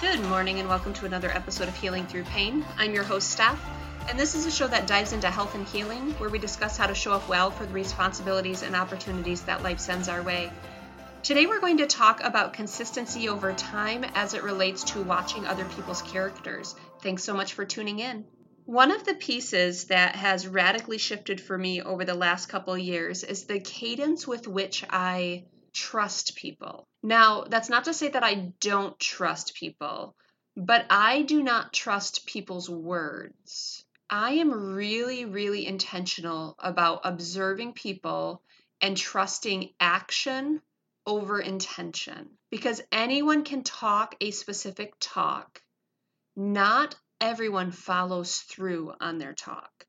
Good morning, and welcome to another episode of Healing Through Pain. I'm your host, Steph, and this is a show that dives into health and healing, where we discuss how to show up well for the responsibilities and opportunities that life sends our way. Today, we're going to talk about consistency over time as it relates to watching other people's characters. Thanks so much for tuning in. One of the pieces that has radically shifted for me over the last couple of years is the cadence with which I trust people. Now, that's not to say that I don't trust people, but I do not trust people's words. I am really, really intentional about observing people and trusting action over intention because anyone can talk a specific talk. Not everyone follows through on their talk.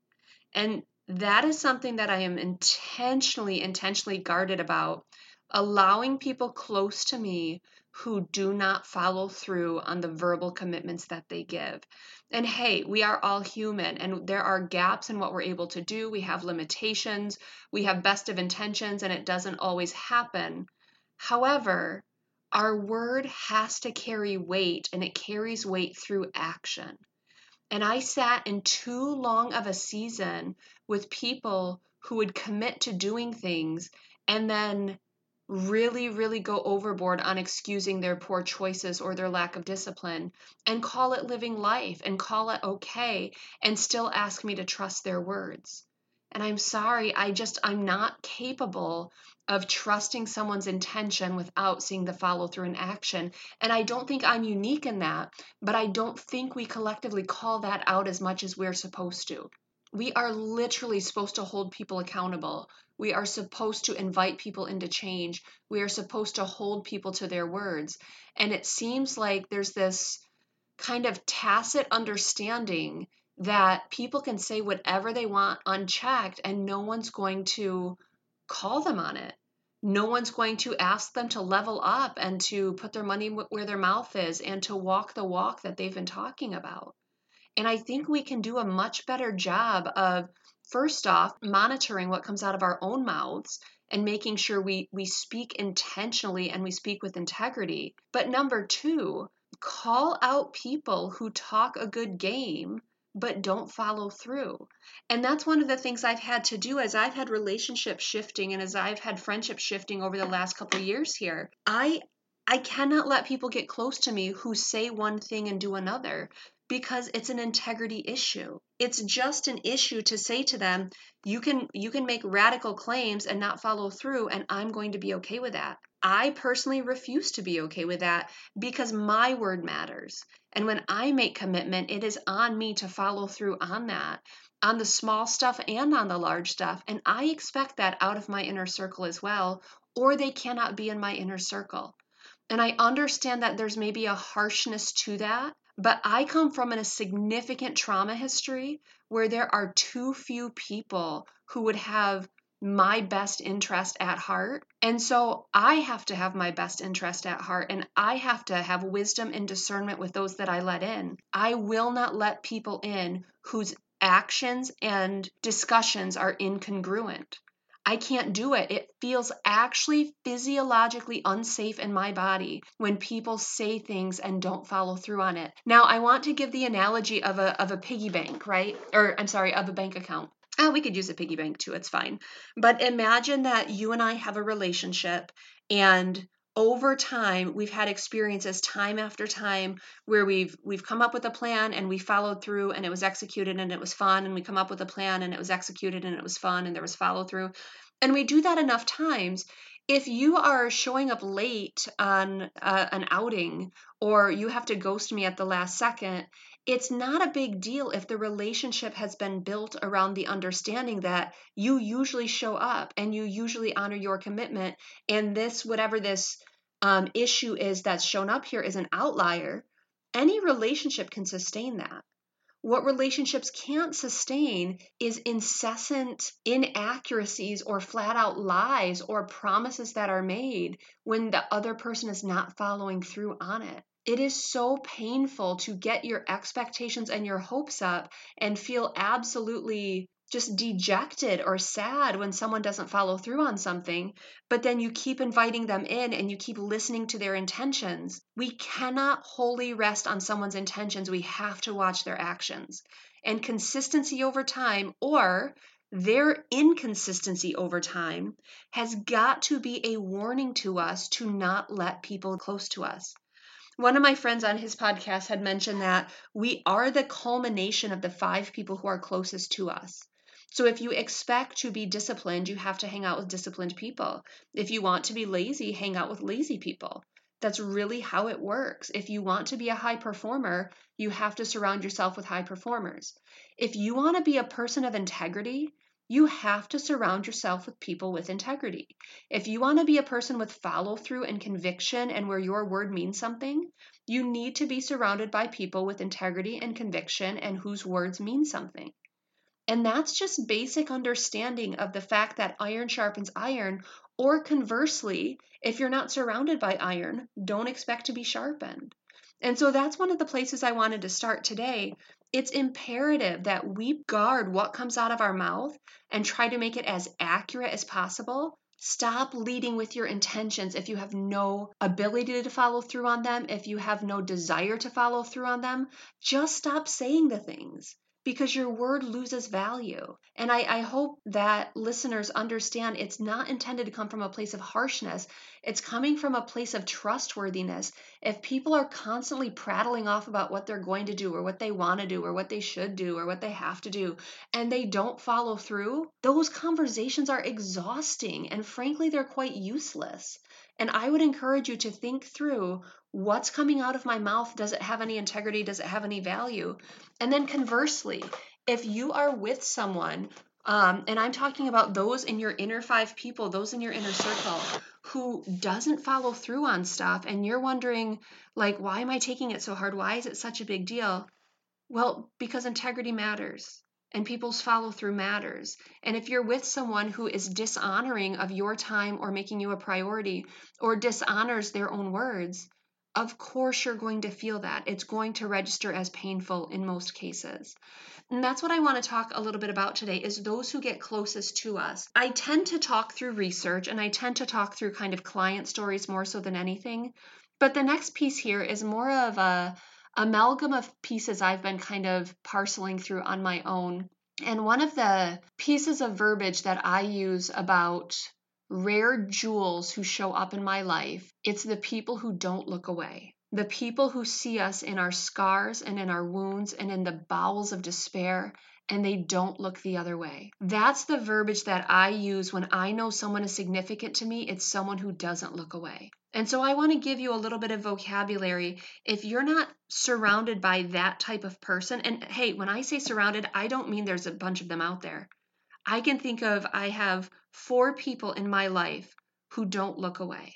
And that is something that I am intentionally, intentionally guarded about allowing people close to me who do not follow through on the verbal commitments that they give. And hey, we are all human and there are gaps in what we're able to do. We have limitations, we have best of intentions, and it doesn't always happen. However, our word has to carry weight and it carries weight through action. And I sat in too long of a season with people who would commit to doing things and then really, really go overboard on excusing their poor choices or their lack of discipline and call it living life and call it okay and still ask me to trust their words. And I'm sorry, I just, I'm not capable of trusting someone's intention without seeing the follow through in action. And I don't think I'm unique in that, but I don't think we collectively call that out as much as we're supposed to. We are literally supposed to hold people accountable. We are supposed to invite people into change. We are supposed to hold people to their words. And it seems like there's this kind of tacit understanding that people can say whatever they want unchecked and no one's going to call them on it. No one's going to ask them to level up and to put their money where their mouth is and to walk the walk that they've been talking about. And I think we can do a much better job of first off monitoring what comes out of our own mouths and making sure we we speak intentionally and we speak with integrity but number 2 call out people who talk a good game but don't follow through. And that's one of the things I've had to do as I've had relationship shifting and as I've had friendship shifting over the last couple years here. I I cannot let people get close to me who say one thing and do another because it's an integrity issue. It's just an issue to say to them, you can you can make radical claims and not follow through and I'm going to be okay with that. I personally refuse to be okay with that because my word matters. And when I make commitment, it is on me to follow through on that, on the small stuff and on the large stuff. And I expect that out of my inner circle as well, or they cannot be in my inner circle. And I understand that there's maybe a harshness to that but I come from a significant trauma history where there are too few people who would have my best interest at heart. And so I have to have my best interest at heart and I have to have wisdom and discernment with those that I let in. I will not let people in whose actions and discussions are incongruent. I can't do it. It feels actually physiologically unsafe in my body when people say things and don't follow through on it. Now, I want to give the analogy of a of a piggy bank, right? Or I'm sorry, of a bank account. Oh, we could use a piggy bank too, it's fine. But imagine that you and I have a relationship and over time we've had experiences time after time where we've we've come up with a plan and we followed through and it was executed and it was fun and we come up with a plan and it was executed and it was fun and there was follow through. And we do that enough times. If you are showing up late on uh, an outing or you have to ghost me at the last second it's not a big deal if the relationship has been built around the understanding that you usually show up and you usually honor your commitment and this whatever this um, issue is that's shown up here is an outlier, any relationship can sustain that. What relationships can't sustain is incessant inaccuracies or flat out lies or promises that are made when the other person is not following through on it. It is so painful to get your expectations and your hopes up and feel absolutely just dejected or sad when someone doesn't follow through on something, but then you keep inviting them in and you keep listening to their intentions. We cannot wholly rest on someone's intentions. We have to watch their actions. And consistency over time, or their inconsistency over time, has got to be a warning to us to not let people close to us. One of my friends on his podcast had mentioned that we are the culmination of the five people who are closest to us. So if you expect to be disciplined, you have to hang out with disciplined people. If you want to be lazy, hang out with lazy people. That's really how it works. If you want to be a high performer, you have to surround yourself with high performers. If you want to be a person of integrity, you have to surround yourself with people with integrity. If you want to be a person with follow through and conviction and where your word means something, you need to be surrounded by people with integrity and conviction and whose words mean something. And that's just basic understanding of the fact that iron sharpens iron, or conversely, if you're not surrounded by iron, don't expect to be sharpened. And so that's one of the places I wanted to start today. It's imperative that we guard what comes out of our mouth and try to make it as accurate as possible. Stop leading with your intentions if you have no ability to follow through on them, if you have no desire to follow through on them. Just stop saying the things because your word loses value. And I, I, hope that listeners understand it's not intended to come from a place of harshness. It's coming from a place of trustworthiness. If people are constantly prattling off about what they're going to do or what they want to do or what they should do or what they have to do, and they don't follow through, those conversations are exhausting and frankly, they're quite useless. And I would encourage you to think through what's coming out of my mouth. Does it have any integrity? Does it have any value? And then conversely, if you are with someone, um, and I'm talking about those in your inner five people, those in your inner circle who doesn't follow through on stuff, and you're wondering, like, why am I taking it so hard? Why is it such a big deal? Well, because integrity matters and people's follow through matters. And if you're with someone who is dishonoring of your time or making you a priority or dishonors their own words, of course you're going to feel that. It's going to register as painful in most cases. And that's what I want to talk a little bit about today is those who get closest to us. I tend to talk through research and I tend to talk through kind of client stories more so than anything. But the next piece here is more of a amalgam of pieces I've been kind of parceling through on my own. And one of the pieces of verbiage that I use about rare jewels who show up in my life, it's the people who don't look away. The people who see us in our scars and in our wounds and in the bowels of despair and they don't look the other way. That's the verbiage that I use when I know someone is significant to me. It's someone who doesn't look away. And so I want to give you a little bit of vocabulary. If you're not surrounded by that type of person, and hey, when I say surrounded, I don't mean there's a bunch of them out there. I can think of, I have four people in my life who don't look away.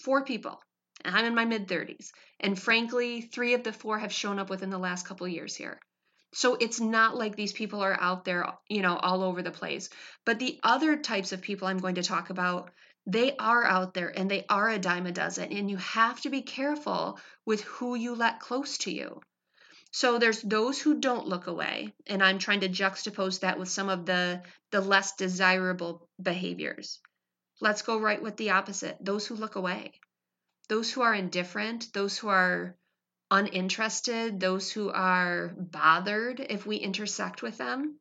Four people. And I'm in my mid 30s. And frankly, three of the four have shown up within the last couple years here. So it's not like these people are out there, you know, all over the place. But the other types of people I'm going to talk about, they are out there and they are a dime a dozen. And you have to be careful with who you let close to you. So there's those who don't look away, and I'm trying to juxtapose that with some of the the less desirable behaviors. Let's go right with the opposite. Those who look away. Those who are indifferent, those who are uninterested, those who are bothered if we intersect with them,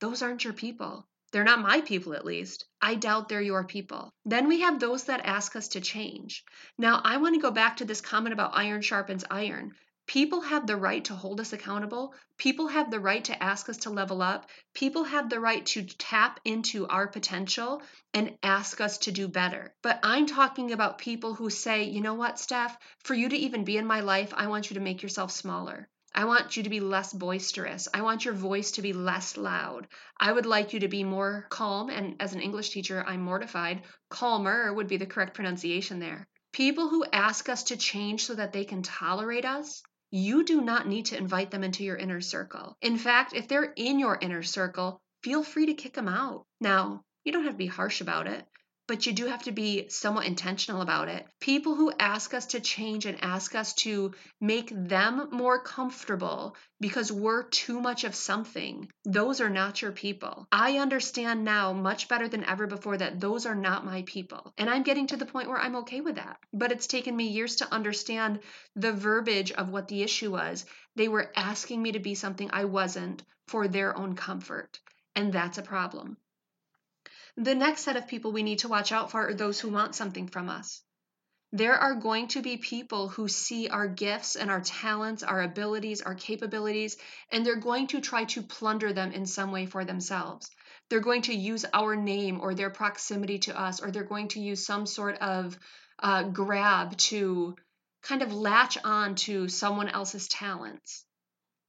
those aren't your people. They're not my people, at least. I doubt they're your people. Then we have those that ask us to change. Now, I want to go back to this comment about iron sharpens iron. People have the right to hold us accountable. People have the right to ask us to level up. People have the right to tap into our potential and ask us to do better. But I'm talking about people who say, you know what, Steph, for you to even be in my life, I want you to make yourself smaller. I want you to be less boisterous. I want your voice to be less loud. I would like you to be more calm. And as an English teacher, I'm mortified. Calmer would be the correct pronunciation there. People who ask us to change so that they can tolerate us, you do not need to invite them into your inner circle. In fact, if they're in your inner circle, feel free to kick them out. Now, you don't have to be harsh about it, but you do have to be somewhat intentional about it. People who ask us to change and ask us to make them more comfortable because we're too much of something, those are not your people. I understand now much better than ever before that those are not my people. And I'm getting to the point where I'm okay with that. But it's taken me years to understand the verbiage of what the issue was. They were asking me to be something I wasn't for their own comfort. And that's a problem. The next set of people we need to watch out for are those who want something from us. There are going to be people who see our gifts and our talents, our abilities, our capabilities, and they're going to try to plunder them in some way for themselves. They're going to use our name or their proximity to us, or they're going to use some sort of uh, grab to kind of latch on to someone else's talents.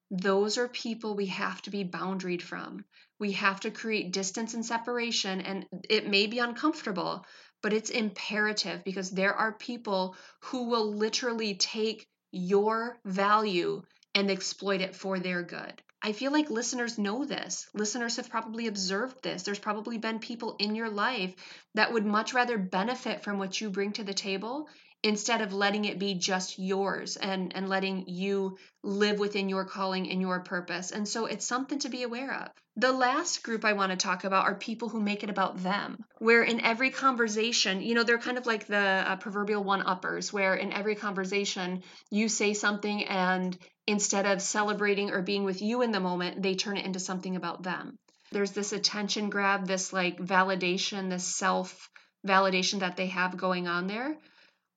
Those are people we have to be boundaried from we have to create distance and separation and it may be uncomfortable but it's imperative because there are people who will literally take your value and exploit it for their good. I feel like listeners know this. Listeners have probably observed this. There's probably been people in your life that would much rather benefit from what you bring to the table instead of letting it be just yours and and letting you live within your calling and your purpose. And so it's something to be aware of. The last group i want to talk about are people who make it about them where in every conversation you know they're kind of like the uh, proverbial one uppers where in every conversation you say something and instead of celebrating or being with you in the moment they turn it into something about them. There's this attention grab this like validation this self validation that they have going on there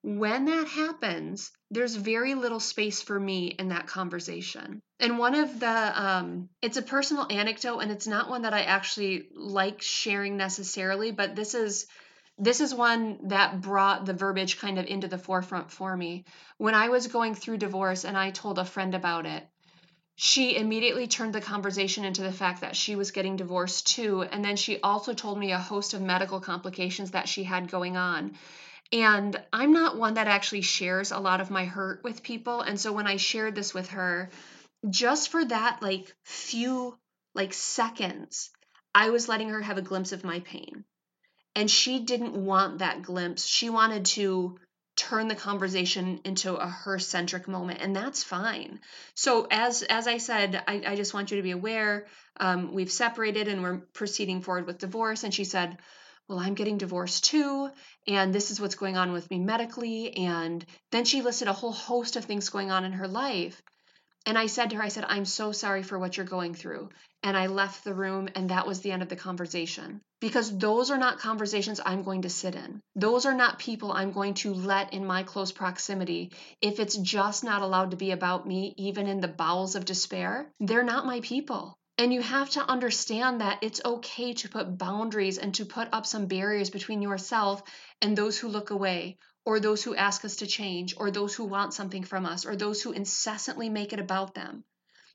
when that happens, there's very little space for me in that conversation. And one of the, um, it's a personal anecdote, and it's not one that I actually like sharing necessarily, but this is. This is one that brought the verbiage kind of into the forefront for me. When I was going through divorce and I told a friend about it, she immediately turned the conversation into the fact that she was getting divorced too. And then she also told me a host of medical complications that she had going on. And I'm not one that actually shares a lot of my hurt with people. And so when I shared this with her, just for that like few like seconds, I was letting her have a glimpse of my pain. And she didn't want that glimpse. She wanted to turn the conversation into a her centric moment and that's fine so as as i said i, I just want you to be aware um, we've separated and we're proceeding forward with divorce and she said well, I'm getting divorced too, and this is what's going on with me medically. And then she listed a whole host of things going on in her life. And I said to her, I said, I'm so sorry for what you're going through. And I left the room, and that was the end of the conversation. Because those are not conversations I'm going to sit in. Those are not people I'm going to let in my close proximity. If it's just not allowed to be about me, even in the bowels of despair, they're not my people. And you have to understand that it's okay to put boundaries and to put up some barriers between yourself and those who look away, or those who ask us to change, or those who want something from us, or those who incessantly make it about them.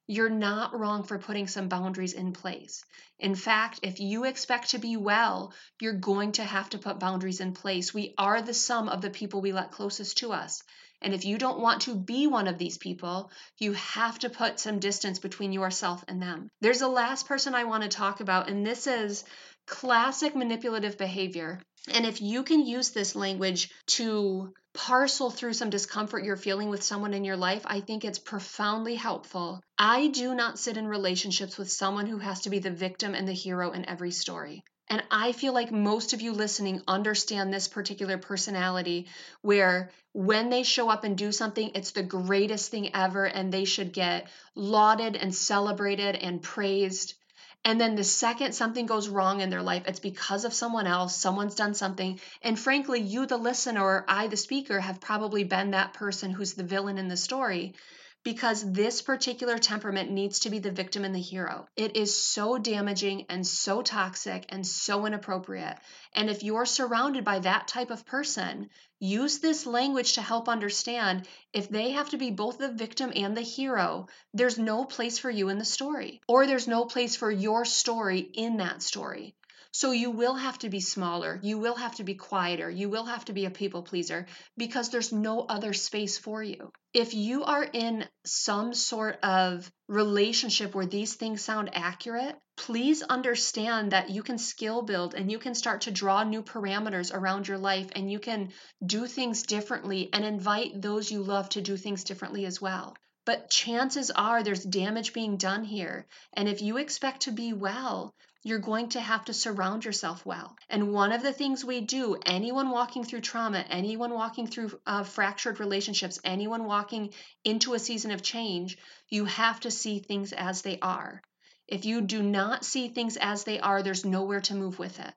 You're not wrong for putting some boundaries in place. In fact, if you expect to be well, you're going to have to put boundaries in place. We are the sum of the people we let closest to us. And if you don't want to be one of these people, you have to put some distance between yourself and them. There's a last person I want to talk about, and this is classic manipulative behavior. And if you can use this language to parcel through some discomfort you're feeling with someone in your life, I think it's profoundly helpful. I do not sit in relationships with someone who has to be the victim and the hero in every story. And I feel like most of you listening understand this particular personality where when they show up and do something, it's the greatest thing ever and they should get lauded and celebrated and praised. And then the second something goes wrong in their life, it's because of someone else, someone's done something. And frankly, you, the listener, or I, the speaker, have probably been that person who's the villain in the story because this particular temperament needs to be the victim and the hero. It is so damaging and so toxic and so inappropriate. And if you're surrounded by that type of person, use this language to help understand if they have to be both the victim and the hero, there's no place for you in the story, or there's no place for your story in that story. So you will have to be smaller. You will have to be quieter. You will have to be a people pleaser because there's no other space for you. If you are in some sort of relationship where these things sound accurate, please understand that you can skill build and you can start to draw new parameters around your life and you can do things differently and invite those you love to do things differently as well. But chances are there's damage being done here. And if you expect to be well, you're going to have to surround yourself well. And one of the things we do, anyone walking through trauma, anyone walking through uh, fractured relationships, anyone walking into a season of change, you have to see things as they are. If you do not see things as they are, there's nowhere to move with it.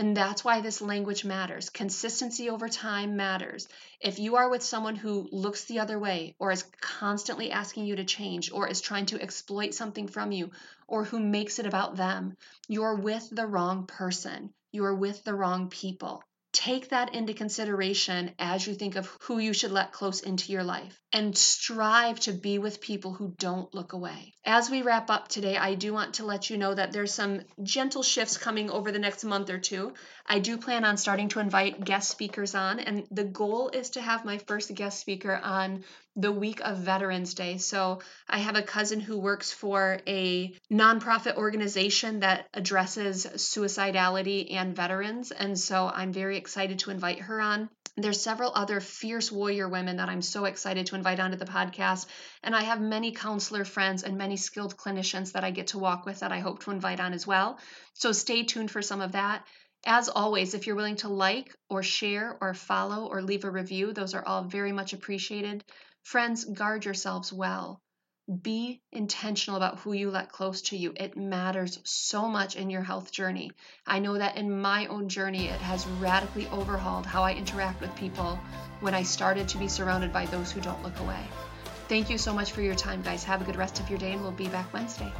And that's why this language matters. Consistency over time matters. If you are with someone who looks the other way or is constantly asking you to change or is trying to exploit something from you or who makes it about them, you're with the wrong person. You're with the wrong people. Take that into consideration as you think of who you should let close into your life and strive to be with people who don't look away. As we wrap up today, I do want to let you know that there's some gentle shifts coming over the next month or two. I do plan on starting to invite guest speakers on, and the goal is to have my first guest speaker on the week of Veterans Day. So I have a cousin who works for a nonprofit organization that addresses suicidality and veterans. And so I'm very excited to invite her on. There's several other fierce warrior women that I'm so excited to invite onto the podcast. And I have many counselor friends and many skilled clinicians that I get to walk with that I hope to invite on as well. So stay tuned for some of that. As always, if you're willing to like or share or follow or leave a review, those are all very much appreciated. Friends, guard yourselves well. Be intentional about who you let close to you. It matters so much in your health journey. I know that in my own journey, it has radically overhauled how I interact with people when I started to be surrounded by those who don't look away. Thank you so much for your time, guys. Have a good rest of your day, and we'll be back Wednesday.